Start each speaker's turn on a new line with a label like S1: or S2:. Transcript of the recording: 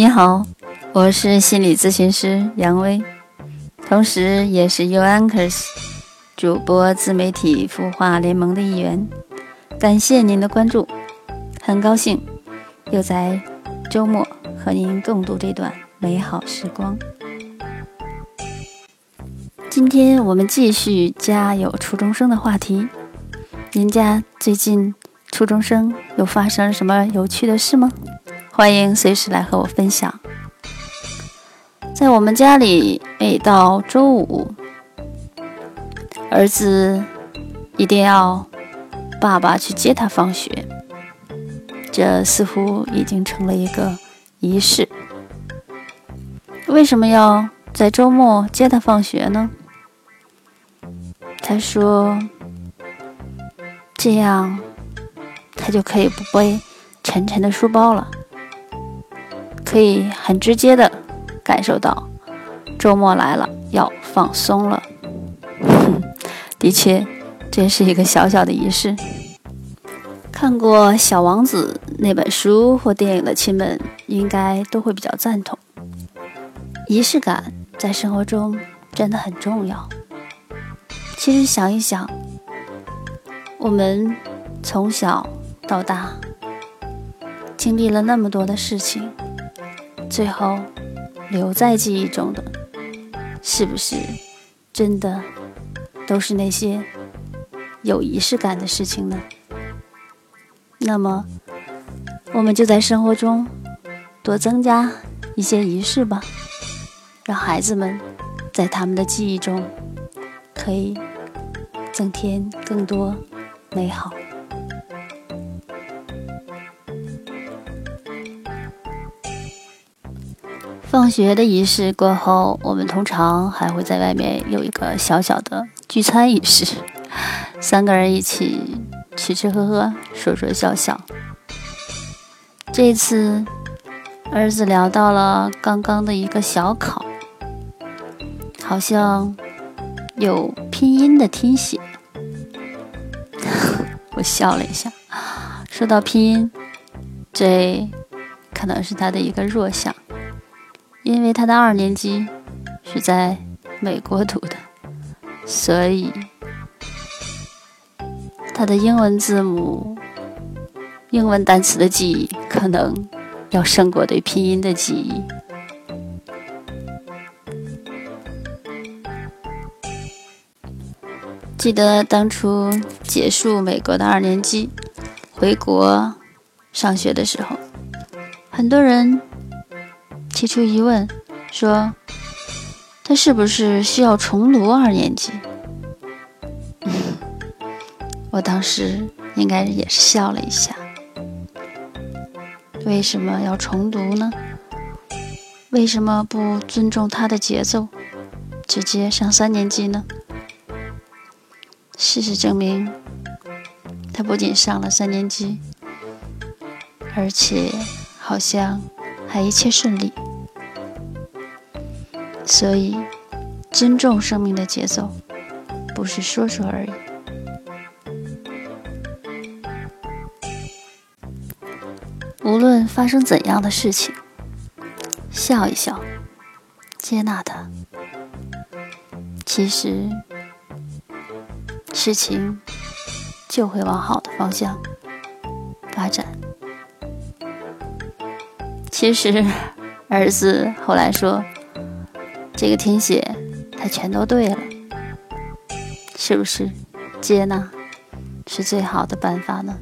S1: 你好，我是心理咨询师杨威，同时也是 U Anchors 主播自媒体孵化联盟的一员。感谢您的关注，很高兴又在周末和您共度这段美好时光。今天我们继续家有初中生的话题。您家最近初中生又发生了什么有趣的事吗？欢迎随时来和我分享。在我们家里，每到周五，儿子一定要爸爸去接他放学，这似乎已经成了一个仪式。为什么要在周末接他放学呢？他说：“这样他就可以不背沉沉的书包了，可以很直接的感受到周末来了，要放松了。的确，这是一个小小的仪式。看过《小王子》那本书或电影的亲们，应该都会比较赞同。仪式感在生活中真的很重要。”其实想一想，我们从小到大经历了那么多的事情，最后留在记忆中的，是不是真的都是那些有仪式感的事情呢？那么，我们就在生活中多增加一些仪式吧，让孩子们在他们的记忆中可以。增添更多美好。放学的仪式过后，我们通常还会在外面有一个小小的聚餐仪式，三个人一起吃吃喝喝，说说笑笑。这次儿子聊到了刚刚的一个小考，好像。有拼音的听写，我笑了一下。说到拼音，这可能是他的一个弱项，因为他的二年级是在美国读的，所以他的英文字母、英文单词的记忆可能要胜过对拼音的记忆。记得当初结束美国的二年级，回国上学的时候，很多人提出疑问，说他是不是需要重读二年级？我当时应该也是笑了一下。为什么要重读呢？为什么不尊重他的节奏，直接上三年级呢？事实证明，他不仅上了三年级，而且好像还一切顺利。所以，尊重生命的节奏，不是说说而已。无论发生怎样的事情，笑一笑，接纳它。其实。事情就会往好的方向发展。其实，儿子后来说，这个听写他全都对了，是不是？接纳是最好的办法呢？